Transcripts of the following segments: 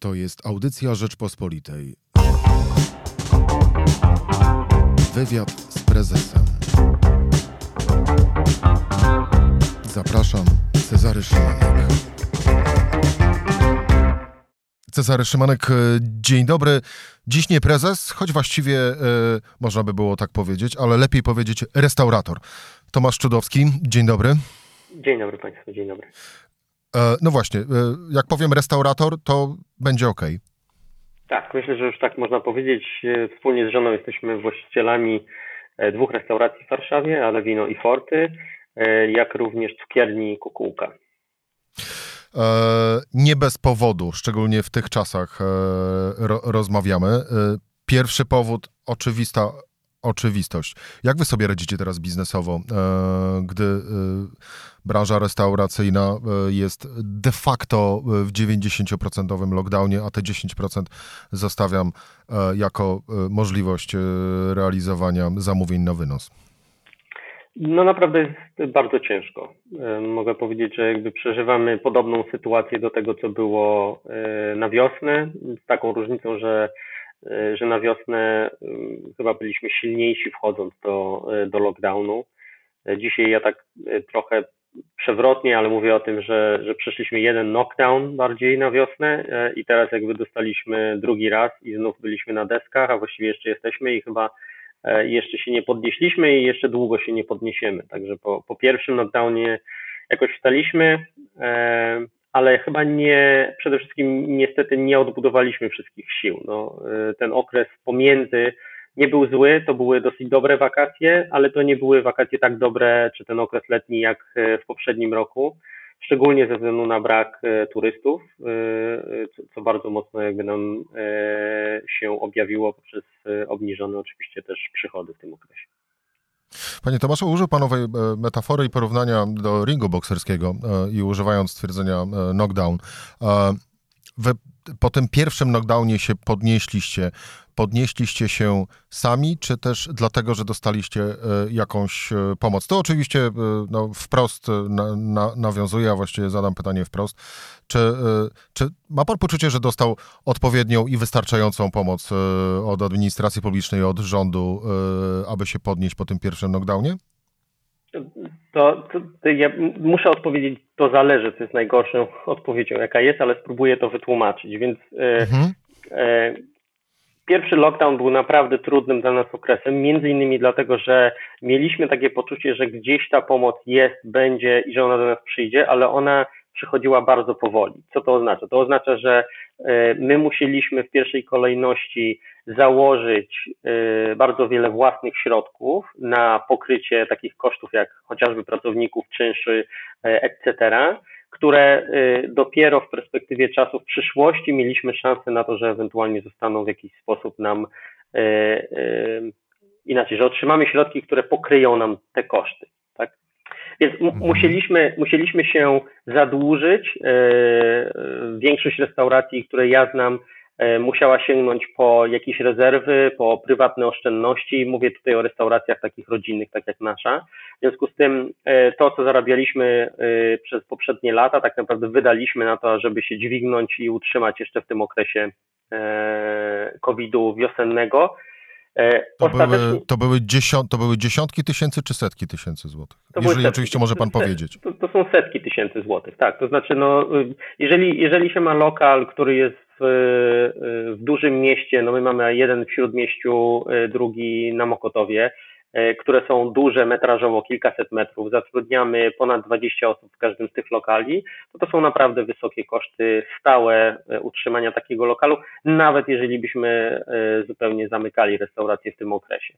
To jest audycja Rzeczpospolitej. Wywiad z prezesem. Zapraszam, Cezary Szymanek. Cezary Szymanek, e, dzień dobry. Dziś nie prezes, choć właściwie e, można by było tak powiedzieć, ale lepiej powiedzieć restaurator. Tomasz Czudowski, dzień dobry. Dzień dobry Państwu, dzień dobry. E, no właśnie, e, jak powiem restaurator, to będzie ok. Tak, myślę, że już tak można powiedzieć. E, wspólnie z żoną jesteśmy właścicielami dwóch restauracji w Warszawie, ale wino i forty, jak również cukierni Kukułka. Nie bez powodu, szczególnie w tych czasach rozmawiamy. Pierwszy powód, oczywista oczywistość. Jak wy sobie radzicie teraz biznesowo, e, gdy e, branża restauracyjna e, jest de facto w 90% lockdownie, a te 10% zostawiam jako możliwość realizowania zamówień na wynos? No naprawdę jest bardzo ciężko. Mogę powiedzieć, że jakby przeżywamy podobną sytuację do tego, co było na wiosnę, z taką różnicą, że że na wiosnę chyba byliśmy silniejsi wchodząc do, e, do lockdownu. Dzisiaj ja tak trochę przewrotnie, ale mówię o tym, że, że przeszliśmy jeden knockdown bardziej na wiosnę i teraz jakby dostaliśmy drugi raz i znów byliśmy na deskach, a właściwie jeszcze jesteśmy i chyba jeszcze się nie podnieśliśmy i jeszcze długo się nie podniesiemy. Także po, po pierwszym knockdownie jakoś wstaliśmy, ale chyba nie, przede wszystkim niestety nie odbudowaliśmy wszystkich sił. No, y, ten okres pomiędzy nie był zły, to były dosyć dobre wakacje, ale to nie były wakacje tak dobre, czy ten okres letni jak y, w poprzednim roku, szczególnie ze względu na brak y, turystów, co bardzo mocno jakby nam się objawiło poprzez obniżone oczywiście też przychody w tym okresie. Panie Tomaszu, użył Pan owej e, metafory i porównania do ringu bokserskiego e, i używając stwierdzenia e, knockdown. Wy po tym pierwszym knockdownie się podnieśliście. Podnieśliście się sami, czy też dlatego, że dostaliście jakąś pomoc? To oczywiście no, wprost na, na, nawiązuje, a właściwie zadam pytanie wprost. Czy, czy ma pan poczucie, że dostał odpowiednią i wystarczającą pomoc od administracji publicznej, od rządu, aby się podnieść po tym pierwszym knockdownie? To, to, to, ja muszę odpowiedzieć, to zależy, co jest najgorszą odpowiedzią, jaka jest, ale spróbuję to wytłumaczyć. Więc e, mhm. e, pierwszy lockdown był naprawdę trudnym dla nas okresem, między innymi dlatego, że mieliśmy takie poczucie, że gdzieś ta pomoc jest, będzie i że ona do nas przyjdzie, ale ona przychodziła bardzo powoli. Co to oznacza? To oznacza, że e, my musieliśmy w pierwszej kolejności założyć e, bardzo wiele własnych środków na pokrycie takich kosztów jak chociażby pracowników, czynszy, e, etc., które dopiero w perspektywie czasu w przyszłości mieliśmy szansę na to, że ewentualnie zostaną w jakiś sposób nam inaczej, że otrzymamy środki, które pokryją nam te koszty. Więc mhm. musieliśmy, musieliśmy się zadłużyć. Większość restauracji, które ja znam, musiała sięgnąć po jakieś rezerwy, po prywatne oszczędności. Mówię tutaj o restauracjach takich rodzinnych, tak jak nasza. W związku z tym e, to, co zarabialiśmy przez poprzednie lata, tak naprawdę wydaliśmy na to, żeby się dźwignąć i utrzymać jeszcze w tym okresie COVID-u wiosennego. E, to, były, to, były dziesiąt, to były dziesiątki tysięcy czy setki tysięcy złotych? Jeżeli setki, oczywiście może pan powiedzieć. To, to, są setki tysięcy złotych, tak. To znaczy, no, jeżeli, jeżeli się ma lokal, który jest w, dużym mieście, no my mamy jeden w Śródmieściu, e, drugi na Mokotowie, E, które są duże metrażowo, kilkaset metrów, zatrudniamy ponad 20 osób w każdym z tych lokali, to to są naprawdę wysokie koszty stałe e, utrzymania takiego lokalu, nawet jeżeli byśmy zupełnie zamykali restaurację w tym okresie.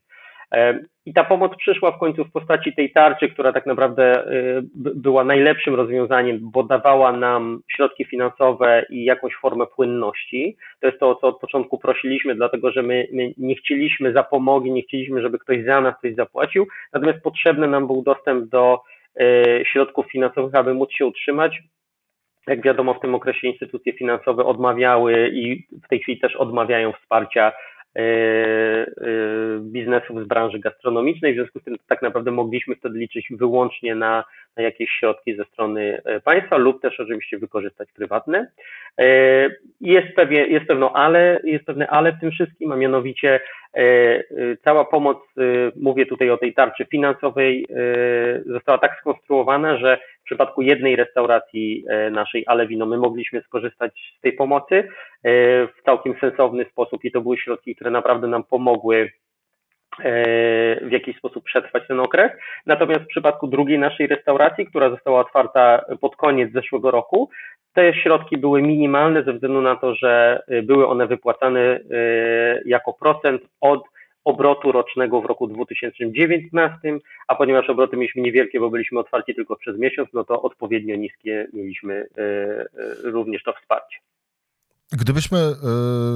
I ta pomoc przyszła w końcu w postaci tej tarczy, która tak naprawdę y, była najlepszym rozwiązaniem, bo dawała nam środki finansowe i jakąś formę płynności. To jest to, o co od początku prosiliśmy, dlatego że my, my nie chcieliśmy zapomogi, nie chcieliśmy, żeby ktoś za nas coś zapłacił, natomiast potrzebny nam był dostęp do y, środków finansowych, aby móc się utrzymać. Jak wiadomo, w tym okresie instytucje finansowe odmawiały i w tej chwili też odmawiają wsparcia biznesów z branży gastronomicznej, w związku z tym tak naprawdę mogliśmy wtedy liczyć wyłącznie na, na jakieś środki ze strony państwa lub też oczywiście wykorzystać prywatne. Jest, pewnie, jest pewno ale, jest pewne ale w tym wszystkim, a mianowicie cała pomoc, mówię tutaj o tej tarczy finansowej, została tak skonstruowana, że w przypadku jednej restauracji e, naszej Alewino my mogliśmy skorzystać z tej pomocy e, w całkiem sensowny sposób i to były środki, które naprawdę nam pomogły e, w jakiś sposób przetrwać ten okres. Natomiast w przypadku drugiej naszej restauracji, która została otwarta pod koniec zeszłego roku, te środki były minimalne ze względu na to, że były one wypłacane jako procent od obrotu rocznego w roku 2019, a ponieważ obroty mieliśmy niewielkie, bo byliśmy otwarci tylko przez miesiąc, no to odpowiednio niskie mieliśmy e, e, również to wsparcie. Gdybyśmy e,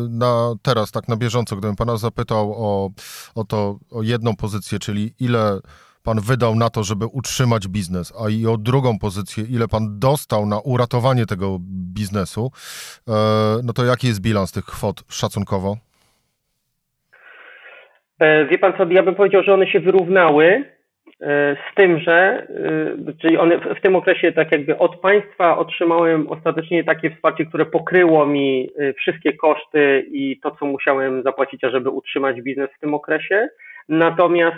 na teraz, tak na bieżąco, gdybym pana zapytał o, o to, o jedną pozycję, czyli ile pan wydał na to, żeby utrzymać biznes, a i o drugą pozycję, ile pan dostał na uratowanie tego biznesu, no to jaki jest bilans tych kwot szacunkowo? E, wie pan co, ja bym powiedział, że one się wyrównały e, z tym, że e, czyli one w tym okresie tak jakby od państwa otrzymałem ostatecznie takie wsparcie, które pokryło mi wszystkie koszty i to, co musiałem zapłacić, ażeby utrzymać biznes w tym okresie. Natomiast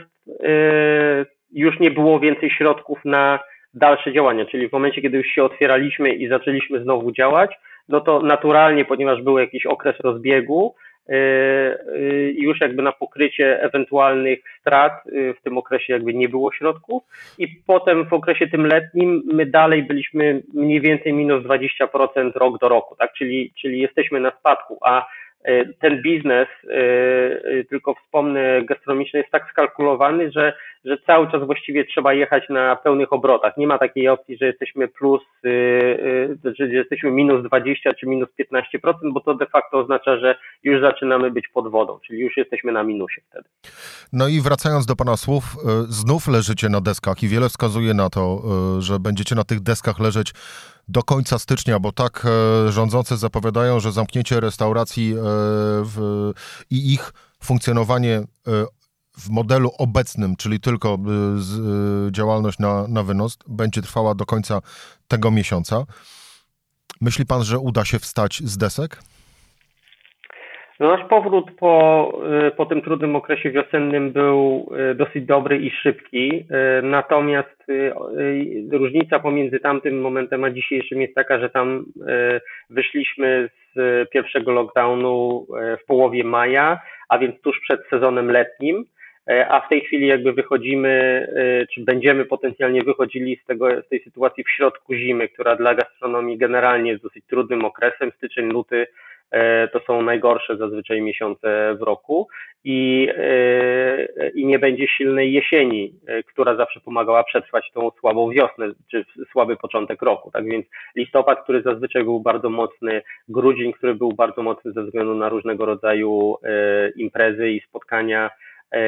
już nie było więcej środków na dalsze działania, czyli w momencie, kiedy już się otwieraliśmy i zaczęliśmy znowu działać, no to naturalnie, ponieważ był jakiś okres rozbiegu, już jakby na pokrycie ewentualnych strat y, w tym okresie jakby nie było środków. I potem w okresie tym letnim my dalej byliśmy mniej więcej minus 20% rok do roku, tak, czyli, czyli jesteśmy na spadku, a ten biznes, tylko wspomnę, gastronomiczny jest tak skalkulowany, że że cały czas właściwie trzeba jechać na pełnych obrotach. Nie ma takiej opcji, że jesteśmy plus, że jesteśmy minus 20 czy minus 15%, bo to de facto oznacza, że już zaczynamy być pod wodą, czyli już jesteśmy na minusie wtedy. No i wracając do Pana słów, znów leżycie na deskach i wiele wskazuje na to, że będziecie na tych deskach leżeć do końca stycznia, bo tak yy, rządzący zapowiadają, że zamknięcie restauracji w, i ich funkcjonowanie w modelu obecnym, czyli tylko działalność na, na wynos, będzie trwała do końca tego miesiąca. Myśli pan, że uda się wstać z desek? No nasz powrót po, y, po tym trudnym okresie wiosennym był dosyć dobry i szybki. Natomiast różnica pomiędzy tamtym momentem a dzisiejszym jest taka, że tam wyszliśmy z pierwszego lockdownu w połowie maja, a więc tuż przed sezonem letnim. A w tej chwili jakby wychodzimy, czy będziemy potencjalnie wychodzili z, tego, z tej sytuacji w środku zimy, która dla gastronomii generalnie jest dosyć trudnym okresem. Styczeń, luty to są najgorsze zazwyczaj miesiące w roku i, i nie będzie silnej jesieni, która zawsze pomagała przetrwać tą słabą wiosnę, czy słaby początek roku. Tak więc listopad, który zazwyczaj był bardzo mocny, grudzień, który był bardzo mocny ze względu na różnego rodzaju imprezy i spotkania, E,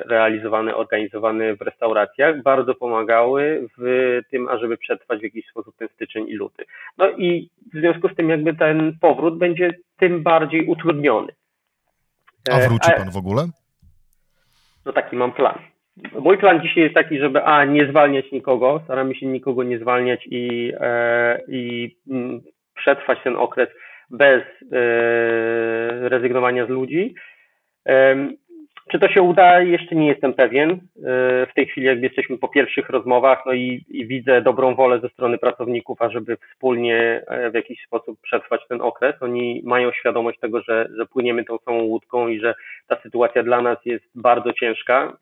realizowane, organizowane w restauracjach bardzo pomagały w tym, ażeby przetrwać w jakiś sposób ten styczeń i luty. No i w związku z tym jakby ten powrót będzie tym bardziej utrudniony. A wróci pan w ogóle? No taki mam plan. Mój plan dzisiaj jest taki, żeby a nie zwalniać nikogo, staramy się nikogo nie zwalniać i, e, i m, przetrwać ten okres bez e, rezygnowania z ludzi. Czy to się uda? Jeszcze nie jestem pewien. E, w tej chwili jakby jesteśmy po pierwszych rozmowach, no i, i, widzę dobrą wolę ze strony pracowników, ażeby wspólnie e, w jakiś sposób przetrwać ten okres. Oni mają świadomość tego, że, że płyniemy tą samą łódką i że ta sytuacja dla nas jest bardzo ciężka. E,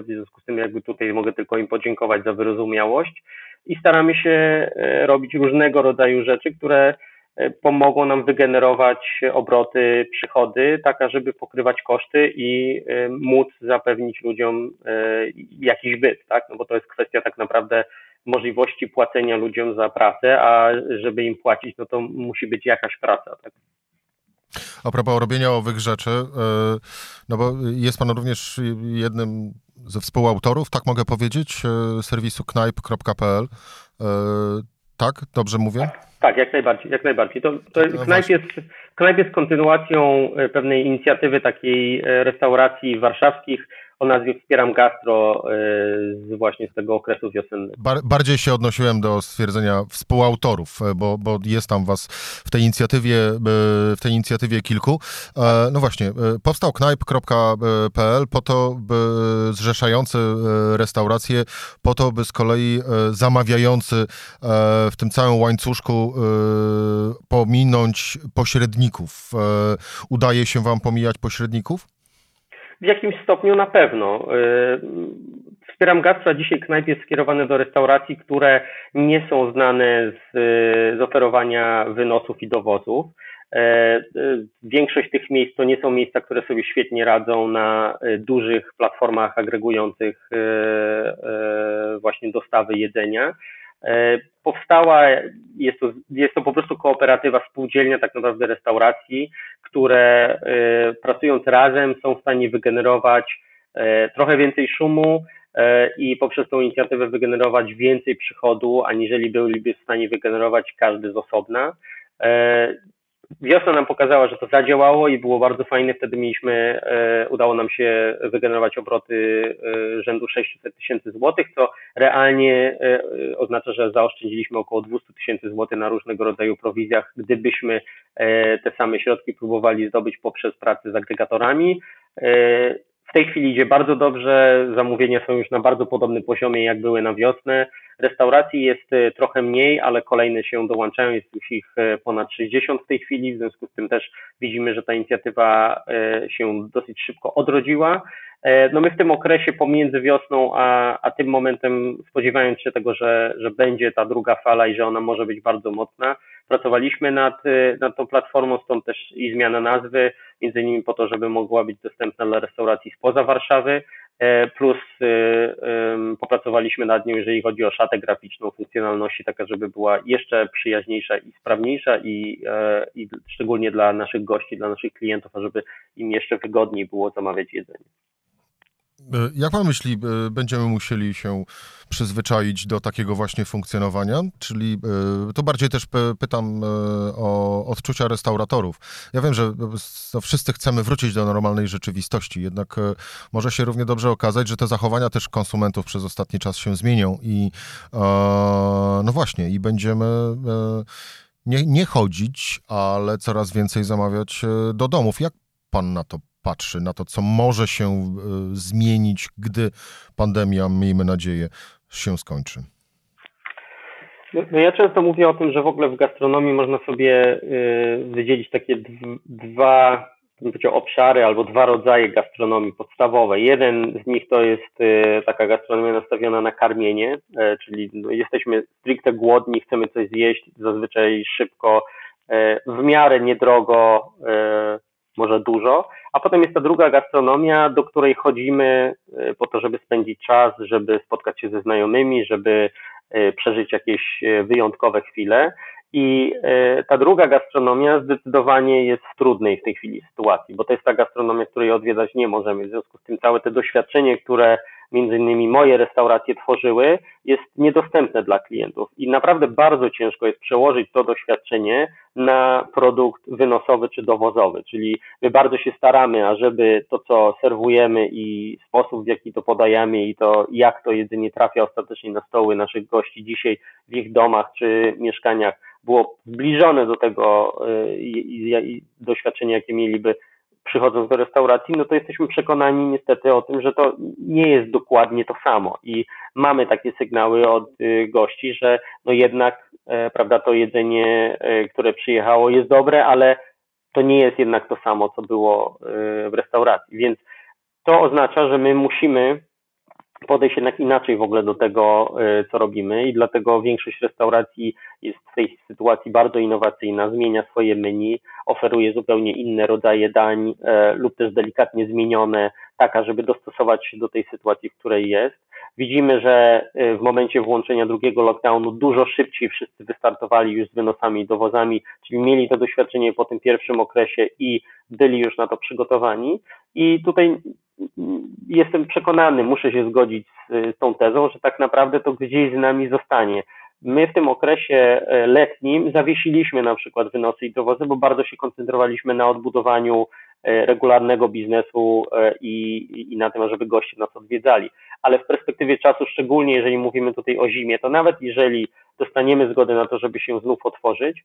w związku z tym jakby tutaj mogę tylko im podziękować za wyrozumiałość i staramy się robić różnego rodzaju rzeczy, które pomogą nam wygenerować obroty, przychody, tak żeby pokrywać koszty i e, móc zapewnić ludziom e, jakiś byt, tak? No bo to jest kwestia tak naprawdę możliwości płacenia ludziom za pracę, a żeby im płacić, no to musi być jakaś praca, tak? A propos robienia owych rzeczy, no bo jest pan również jednym ze współautorów, tak mogę powiedzieć, serwisu knajp.pl. Tak? Dobrze mówię? Tak, jak najbardziej, jak najbardziej. To, to no knajp, jest, knajp jest kontynuacją e, pewnej inicjatywy takiej e, restauracji warszawskich, o nazwie Wspieram Gastro e, z właśnie z tego okresu wiosennego. Bar bardziej się odnosiłem do stwierdzenia współautorów, bo, bo jest tam was w tej inicjatywie, w tej inicjatywie kilku. No właśnie, powstał knajp.pl po to, by zrzeszający restauracje, po to, by z kolei zamawiający w tym całym łańcuszku pominąć pośredników. Udaje się wam pomijać pośredników? W jakimś stopniu na pewno. Y, wspieram Gastra. Dzisiaj knajp jest skierowany do restauracji, które nie są znane z, z oferowania wynosów i dowozów. E, większość tych miejsc to nie są miejsca, które sobie świetnie radzą na dużych platformach agregujących właśnie dostawy jedzenia. E, powstała, jest to, jest to po prostu kooperatywa, spółdzielnia tak naprawdę restauracji, które e, pracując razem są w stanie wygenerować e, trochę więcej szumu i poprzez tą inicjatywę wygenerować więcej przychodu, aniżeli byliby w stanie wygenerować każdy z osobna wiosna nam pokazała, że to zadziałało i było bardzo fajne. Wtedy mieliśmy, e, udało nam się wygenerować obroty e, rzędu 600 tysięcy złotych, co realnie e, oznacza, że zaoszczędziliśmy około 200 tysięcy złotych na różnego rodzaju prowizjach, gdybyśmy te same środki próbowali zdobyć poprzez pracę z agregatorami. W tej chwili idzie bardzo dobrze, zamówienia są już na bardzo podobnym poziomie jak były na wiosnę. Restauracji jest e, trochę mniej, ale kolejne się dołączają, jest już ich e, ponad 60 w tej chwili, w związku z tym też widzimy, że ta inicjatywa e, się dosyć szybko odrodziła. No my w tym okresie pomiędzy wiosną a, a tym momentem, spodziewając się tego, że, że będzie ta druga fala i że ona może być bardzo mocna, pracowaliśmy nad, nad tą platformą, stąd też i zmiana nazwy, między innymi po to, żeby mogła być dostępna dla restauracji spoza Warszawy, E, plus y, popracowaliśmy nad nią, jeżeli chodzi o szatę graficzną, funkcjonalności, taka, żeby była jeszcze przyjaźniejsza i sprawniejsza i, e, i szczególnie dla naszych gości, dla naszych klientów, żeby im jeszcze wygodniej było zamawiać jedzenie. E, jak pan myśli, e, będziemy musieli się przyzwyczaić do takiego właśnie funkcjonowania? Czyli e, to bardziej też pytam o odczucia restauratorów. Ja wiem, że no, wszyscy chcemy wrócić do normalnej rzeczywistości, jednak może się równie dobrze okazać, że te zachowania też konsumentów przez ostatni czas się zmienią i no właśnie, i będziemy nie, nie chodzić, ale coraz więcej zamawiać do domów. Jak pan na to patrzy na to, co może się e, zmienić, gdy pandemia, miejmy nadzieję, się skończy? No, no ja często mówię o tym, że w ogóle w gastronomii można sobie e, wydzielić takie dwa obszary albo dwa rodzaje gastronomii podstawowe. Jeden z nich to jest e, taka gastronomia nastawiona na karmienie, czyli no, jesteśmy stricte głodni, chcemy coś zjeść, zazwyczaj szybko, w miarę niedrogo, może dużo, a potem jest ta druga gastronomia, do której chodzimy e, po to, żeby spędzić czas, żeby spotkać się ze znajomymi, żeby e, przeżyć jakieś e, wyjątkowe chwile. I ta druga gastronomia zdecydowanie jest w trudnej w tej chwili sytuacji, bo to jest ta gastronomia, której odwiedzać nie możemy. W związku z tym całe te doświadczenie, które między innymi moje restauracje tworzyły, jest niedostępne dla klientów i naprawdę bardzo ciężko jest przełożyć to doświadczenie na produkt wynosowy czy dowozowy, czyli my bardzo się staramy, ażeby to, co serwujemy i sposób, w jaki to podajemy i to, jak to jedzenie trafia ostatecznie na stoły naszych gości dzisiaj w ich domach czy mieszkaniach, było zbliżone do tego y, doświadczenia, jakie mieliby przychodząc do restauracji, no to jesteśmy przekonani niestety o tym, że to nie jest dokładnie to samo. I mamy takie sygnały od y, gości, że no jednak, e, prawda, to jedzenie, e, które przyjechało jest dobre, ale to nie jest jednak to samo, co było e, w restauracji, więc to oznacza, że my musimy podejść jednak inaczej w ogóle do tego, co robimy i dlatego większość restauracji jest w tej sytuacji bardzo innowacyjna, zmienia swoje menu, oferuje zupełnie inne rodzaje dań e, lub też delikatnie zmienione, taka, żeby dostosować się do tej sytuacji, w której jest. Widzimy, że e, w momencie włączenia drugiego lockdownu dużo szybciej wszyscy wystartowali już z wynosami i dowozami, czyli mieli to doświadczenie po tym pierwszym okresie i byli już na to przygotowani. I tutaj jestem przekonany, muszę się zgodzić z, z tą tezą, że tak naprawdę to gdzieś z nami zostanie. My w tym okresie letnim zawiesiliśmy na przykład wynosy i dowozy, bo bardzo się koncentrowaliśmy na odbudowaniu regularnego biznesu i, i na tym, żeby goście nas odwiedzali. Ale w perspektywie czasu, szczególnie jeżeli mówimy tutaj o zimie, to nawet jeżeli dostaniemy zgodę na to, żeby się znów otworzyć,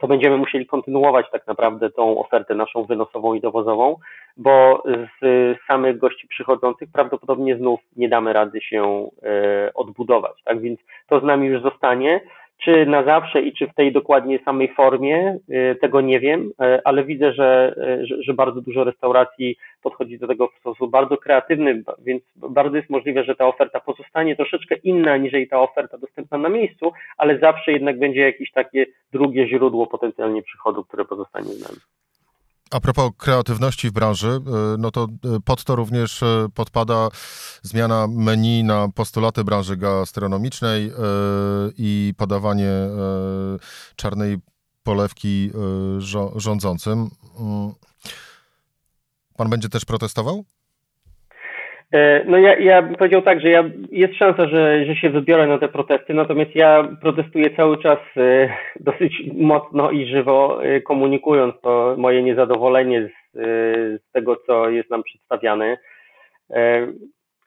to będziemy musieli kontynuować tak naprawdę tą ofertę naszą wynosową i dowozową, bo z samych gości przychodzących prawdopodobnie znów nie damy rady się e, odbudować. Tak więc to z nami już zostanie. Czy na zawsze i czy w tej dokładnie samej formie, y, tego nie wiem, y, ale widzę, y, że, że, bardzo dużo restauracji podchodzi do tego w sposób bardzo kreatywny, więc bardzo jest możliwe, że ta oferta pozostanie troszeczkę inna niż ta oferta dostępna na miejscu, ale zawsze jednak będzie jakieś takie drugie źródło potencjalnie przychodu, które pozostanie z nami. A propos kreatywności w branży, e, no to e, pod to również e, podpada zmiana menu na postulaty branży gastronomicznej i podawanie czarnej polewki rządzącym. Mm. Pan będzie też protestował? E, no ja, ja bym powiedział tak, że ja, jest szansa, że, że się wybiorę na te protesty, natomiast ja protestuję cały czas e, dosyć mocno i żywo, e, komunikując to moje niezadowolenie z, z tego, co jest nam przedstawiane.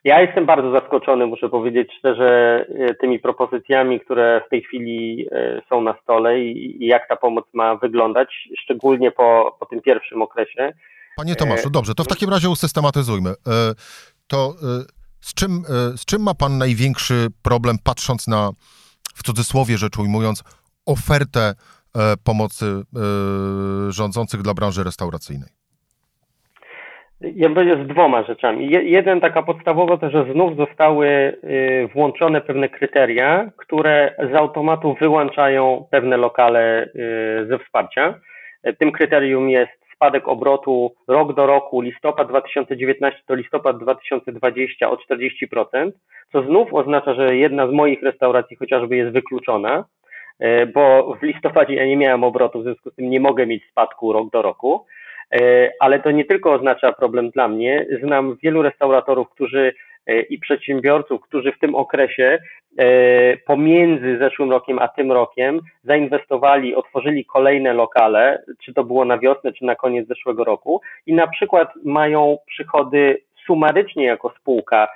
Ja jestem bardzo zaskoczony, muszę powiedzieć szczerze, tymi propozycjami, które w tej chwili są na stole i, jak ta pomoc ma wyglądać, szczególnie po, po tym pierwszym okresie. Panie Tomaszu, dobrze, to w takim razie usystematyzujmy to y, z czym, y, z czym ma Pan największy problem, patrząc na, w cudzysłowie rzecz ujmując, ofertę e, pomocy e, rządzących dla branży restauracyjnej? Ja będę z dwoma rzeczami. jeden taka podstawowa to, że znów zostały y, włączone pewne kryteria, które z automatu wyłączają pewne lokale ze wsparcia. Tym kryterium jest spadek obrotu rok do roku, listopad 2019 do listopad 2020 o 40%, co znów oznacza, że jedna z moich restauracji chociażby jest wykluczona, e, bo w listopadzie ja nie miałem obrotu, w związku z tym nie mogę mieć spadku rok do roku. E, ale to nie tylko oznacza problem dla mnie. Znam wielu restauratorów, którzy i przedsiębiorców, którzy w tym okresie E, pomiędzy zeszłym rokiem a tym rokiem zainwestowali, otworzyli kolejne lokale, czy to było na wiosnę, czy na koniec zeszłego roku i na przykład mają przychody sumarycznie jako spółka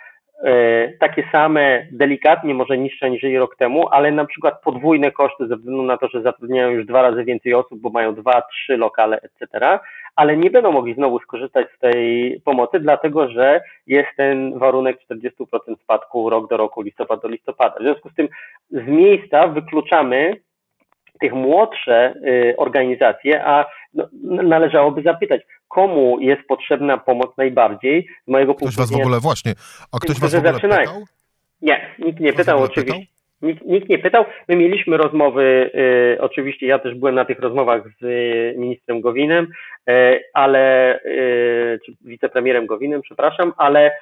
e, takie same, delikatnie może niższe niż rok temu, ale na przykład podwójne koszty ze względu na to, że zatrudniają już dwa razy więcej osób, bo mają dwa, trzy lokale, etc ale nie będą mogli znowu skorzystać z tej pomocy, dlatego że jest ten warunek 40% spadku rok do roku, listopad do listopada. W związku z tym z miejsca wykluczamy tych młodsze y, organizacje, a no, należałoby zapytać, komu jest potrzebna pomoc najbardziej z mojego punktu widzenia. Ktoś was w ogóle właśnie, a ktoś was w ogóle pytał? Nie, nikt nie pytał oczywiście. Pytał? Nikt, nikt, nie pytał. My mieliśmy rozmowy, y, oczywiście ja też byłem na tych rozmowach z y, ministrem Gowinem, y, ale, czy wicepremierem Gowinem, przepraszam, ale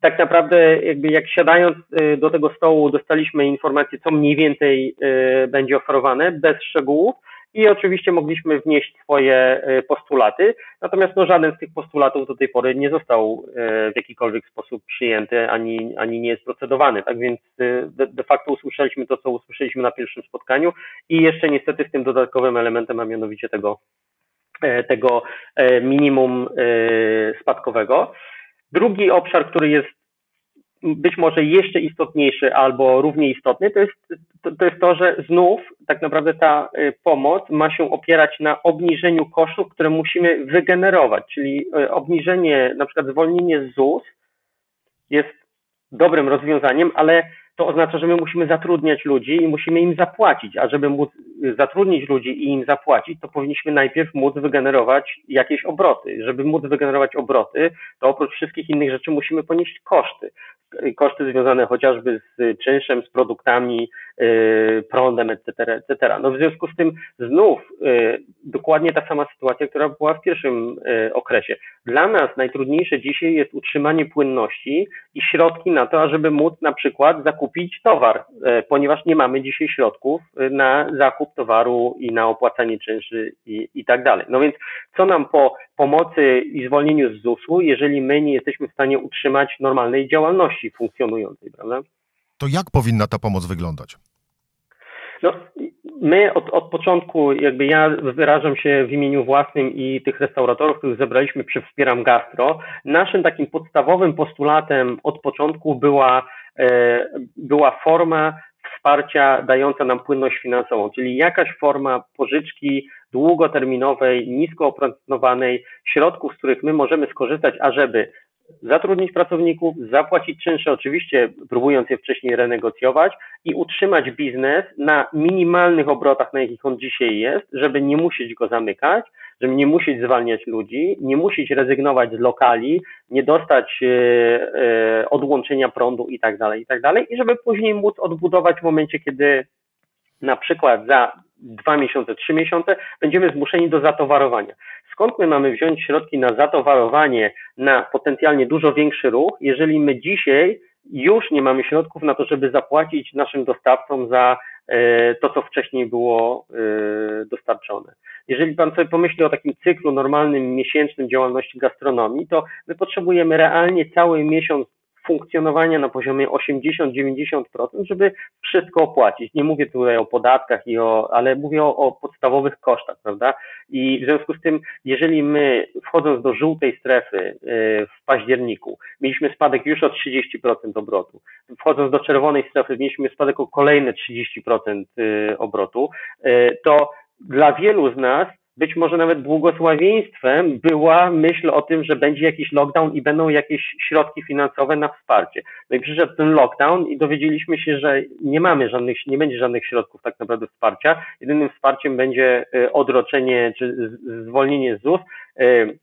tak naprawdę jakby jak siadając do tego stołu dostaliśmy informację, co mniej więcej będzie oferowane, bez szczegółów, i oczywiście mogliśmy wnieść swoje e, postulaty, natomiast no, żaden z tych postulatów do tej pory nie został e, w jakikolwiek sposób przyjęty ani, ani nie jest procedowany. Tak więc e, de, de facto usłyszeliśmy to, co usłyszeliśmy na pierwszym spotkaniu i jeszcze niestety z tym dodatkowym elementem, a mianowicie tego, tego minimum spadkowego. Drugi obszar, który jest być może jeszcze istotniejszy albo równie istotny, to jest to, to jest to, że znów tak naprawdę ta y, pomoc ma się opierać na obniżeniu kosztów, które musimy wygenerować, czyli y, obniżenie, na przykład zwolnienie z ZUS jest dobrym rozwiązaniem, ale to oznacza, że my musimy zatrudniać ludzi i musimy im zapłacić, a żeby móc zatrudnić ludzi i im zapłacić, to powinniśmy najpierw móc wygenerować jakieś obroty. Żeby móc wygenerować obroty, to oprócz wszystkich innych rzeczy musimy ponieść koszty. Koszty związane chociażby z czynszem, z produktami, prądem, etc., etc. No w związku z tym znów y, dokładnie ta sama sytuacja, która była w pierwszym y, okresie. Dla nas najtrudniejsze dzisiaj jest utrzymanie płynności i środki na to, ażeby móc na przykład zakupić towar, ponieważ nie mamy dzisiaj środków na zakup towaru i na opłacanie czynszy i, i tak dalej. No więc co nam po pomocy i zwolnieniu z ZUS-u, jeżeli my nie jesteśmy w stanie utrzymać normalnej działalności funkcjonującej, prawda? To jak powinna ta pomoc wyglądać? No, my od, od początku, jakby ja wyrażam się w imieniu własnym i tych restauratorów, których zebraliśmy przy Wspieram Gastro, naszym takim podstawowym postulatem od początku była, e, była forma wsparcia dająca nam płynność finansową, czyli jakaś forma pożyczki długoterminowej, nisko oprocentowanej, środków, z których my możemy skorzystać, ażeby zatrudnić pracowników, zapłacić czynsze, oczywiście próbując je wcześniej renegocjować i utrzymać biznes na minimalnych obrotach, na jakich on dzisiaj jest, żeby nie musieć go zamykać, żeby nie musieć zwalniać ludzi, nie musieć rezygnować z lokali, nie dostać e, e, odłączenia prądu i tak dalej, i tak i żeby później móc odbudować w momencie, kiedy na przykład za dwa miesiące, trzy miesiące będziemy zmuszeni do zatowarowania. Skąd my mamy wziąć środki na zatowarowanie, na potencjalnie dużo większy ruch, jeżeli my dzisiaj już nie mamy środków na to, żeby zapłacić naszym dostawcom za e, to, co wcześniej było e, dostarczone. Jeżeli Pan sobie pomyśli o takim cyklu normalnym, miesięcznym działalności gastronomii, to my potrzebujemy realnie cały miesiąc funkcjonowania na poziomie 80-90%, żeby wszystko opłacić. Nie mówię tutaj o podatkach, i o, ale mówię o, o podstawowych kosztach, prawda? I w związku z tym, jeżeli my wchodząc do żółtej strefy y, w październiku, mieliśmy spadek już o 30% obrotu, wchodząc do czerwonej strefy, mieliśmy spadek o kolejne 30% y, obrotu, y, to dla wielu z nas być może nawet błogosławieństwem była myśl o tym, że będzie jakiś lockdown i będą jakieś środki finansowe na wsparcie. No i przyszedł ten lockdown i dowiedzieliśmy się, że nie mamy żadnych, nie będzie żadnych środków tak naprawdę wsparcia. Jedynym wsparciem będzie y, odroczenie czy zwolnienie ZUS y,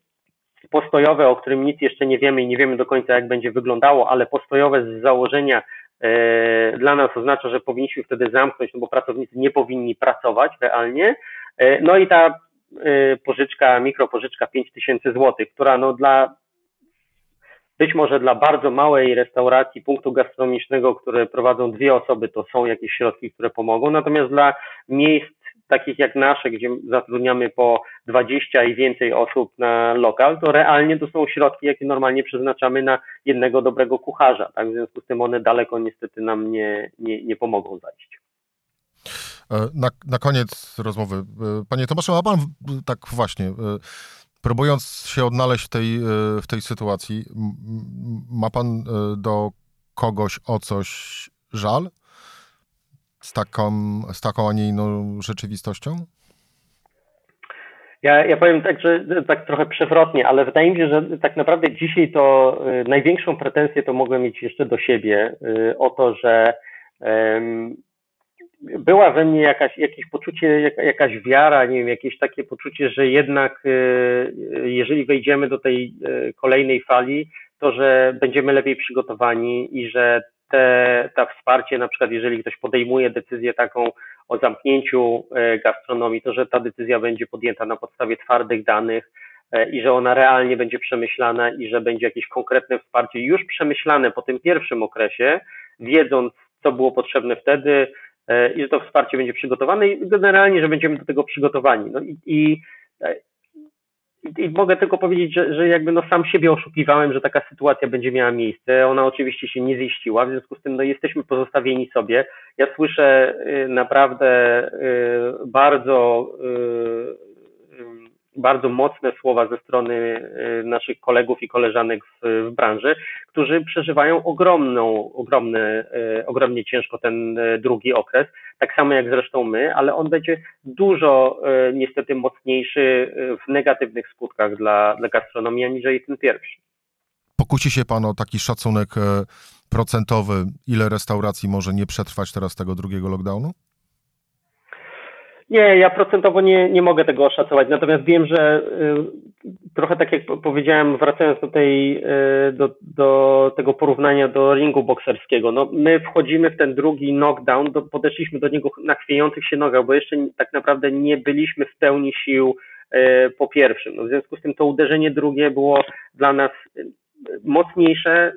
postojowe, o którym nic jeszcze nie wiemy i nie wiemy do końca jak będzie wyglądało, ale postojowe z założenia y, dla nas oznacza, że powinniśmy wtedy zamknąć, no bo pracownicy nie powinni pracować realnie. No i ta pożyczka, mikropożyczka 5000 zł, która no dla być może dla bardzo małej restauracji, punktu gastronomicznego, które prowadzą dwie osoby, to są jakieś środki, które pomogą. Natomiast dla miejsc takich jak nasze, gdzie zatrudniamy po 20 i więcej osób na lokal, to realnie to są środki, jakie normalnie przeznaczamy na jednego dobrego kucharza. Tak? W związku z tym one daleko niestety nam nie, nie, nie pomogą zajść. E, na, na koniec rozmowy. E, panie Tomaszu, a pan tak właśnie, e, próbując się odnaleźć w tej, w tej sytuacji, ma pan do kogoś o coś żal? Z taką, z taką, a nie inną rzeczywistością? Ja, ja powiem tak, że tak trochę przewrotnie, ale wydaje mi się, że tak naprawdę dzisiaj to y, największą pretensję to mogłem mieć jeszcze do siebie y, o to, że była we mnie jakaś, jakieś poczucie, jakaś wiara, nie wiem, jakieś takie poczucie, że jednak e, jeżeli wejdziemy do tej e, kolejnej fali, to że będziemy lepiej przygotowani i że te, ta wsparcie, na przykład jeżeli ktoś podejmuje decyzję taką o zamknięciu e, gastronomii, to że ta decyzja będzie podjęta na podstawie twardych danych i że ona realnie będzie przemyślana i że będzie jakieś konkretne wsparcie już przemyślane po tym pierwszym okresie, wiedząc, co było potrzebne wtedy, i że to wsparcie będzie przygotowane i generalnie, że będziemy do tego przygotowani. No i, i, i mogę tylko powiedzieć, że, że jakby no sam siebie oszukiwałem, że taka sytuacja będzie miała miejsce. Ona oczywiście się nie ziściła, w związku z tym no jesteśmy pozostawieni sobie. Ja słyszę y, naprawdę y, bardzo y, bardzo mocne słowa ze strony y, naszych kolegów i koleżanek w, w branży, którzy przeżywają ogromną, ogromny, y, ogromnie ciężko ten y, drugi okres, tak samo jak zresztą my, ale on będzie dużo niestety mocniejszy w negatywnych skutkach dla, dla gastronomii aniżeli ten pierwszy. Pokusi się Pan o taki szacunek procentowy, ile restauracji może nie przetrwać teraz tego drugiego lockdownu? Nie, ja procentowo nie, nie mogę tego oszacować, natomiast wiem, że y, trochę tak jak powiedziałem, wracając do tej, y, do, do tego porównania do ringu bokserskiego, no my wchodzimy w ten drugi knockdown, do, podeszliśmy do niego na chwiejących się nogach, bo jeszcze tak naprawdę nie byliśmy w pełni sił y, po pierwszym. No w związku z tym to uderzenie drugie było dla nas mocniejsze,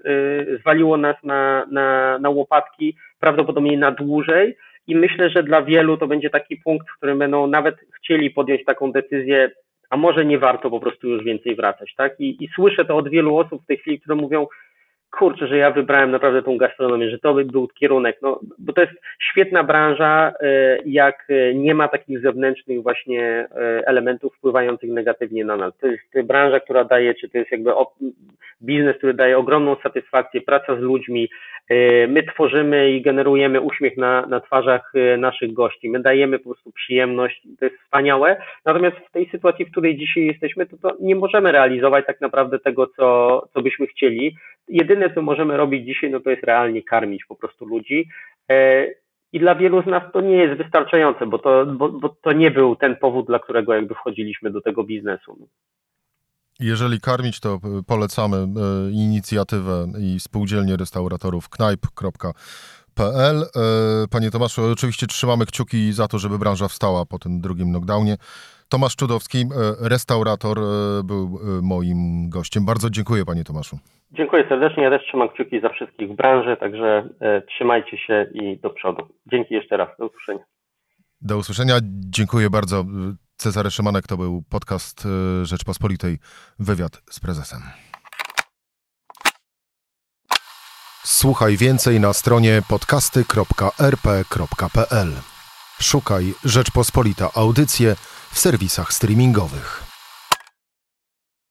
zwaliło nas na, na, na łopatki, prawdopodobnie na dłużej, i myślę, że dla wielu to będzie taki punkt, w którym będą nawet chcieli podjąć taką decyzję, a może nie warto po prostu już więcej wracać, tak? I, i słyszę to od wielu osób w tej chwili, które mówią, kurczę, że ja wybrałem naprawdę tą gastronomię, że to by był kierunek, no, bo to jest świetna branża, e, jak nie ma takich zewnętrznych właśnie elementów wpływających negatywnie na nas. To jest branża, która daje, czy to jest jakby biznes, który daje ogromną satysfakcję, praca z ludźmi, my tworzymy i generujemy uśmiech na, na twarzach naszych gości, my dajemy po prostu przyjemność, to jest wspaniałe, natomiast w tej sytuacji, w której dzisiaj jesteśmy, to, to nie możemy realizować tak naprawdę tego, co, co byśmy chcieli. Jedyne, co możemy robić dzisiaj, no to jest realnie karmić po prostu ludzi. E, I dla wielu z nas to nie jest wystarczające, bo to, bo, bo to nie był ten powód, dla którego jakby wchodziliśmy do tego biznesu. Jeżeli karmić, to polecamy e, inicjatywę i spółdzielnię restauratorów knajp.pl. E, panie Tomaszu, oczywiście trzymamy kciuki za to, żeby branża wstała po tym drugim knockdownie. Tomasz Czudowski, e, restaurator, e, był e, moim gościem. Bardzo dziękuję panie Tomaszu. Dziękuję serdecznie. Ja też trzymam kciuki za wszystkich w branży, także trzymajcie się i do przodu. Dzięki jeszcze raz. Do usłyszenia. Do usłyszenia. Dziękuję bardzo. Cezary Szymanek to był podcast Rzeczpospolitej Wywiad z prezesem. Słuchaj więcej na stronie podcasty.rp.pl. Szukaj Rzeczpospolita Audycje w serwisach streamingowych.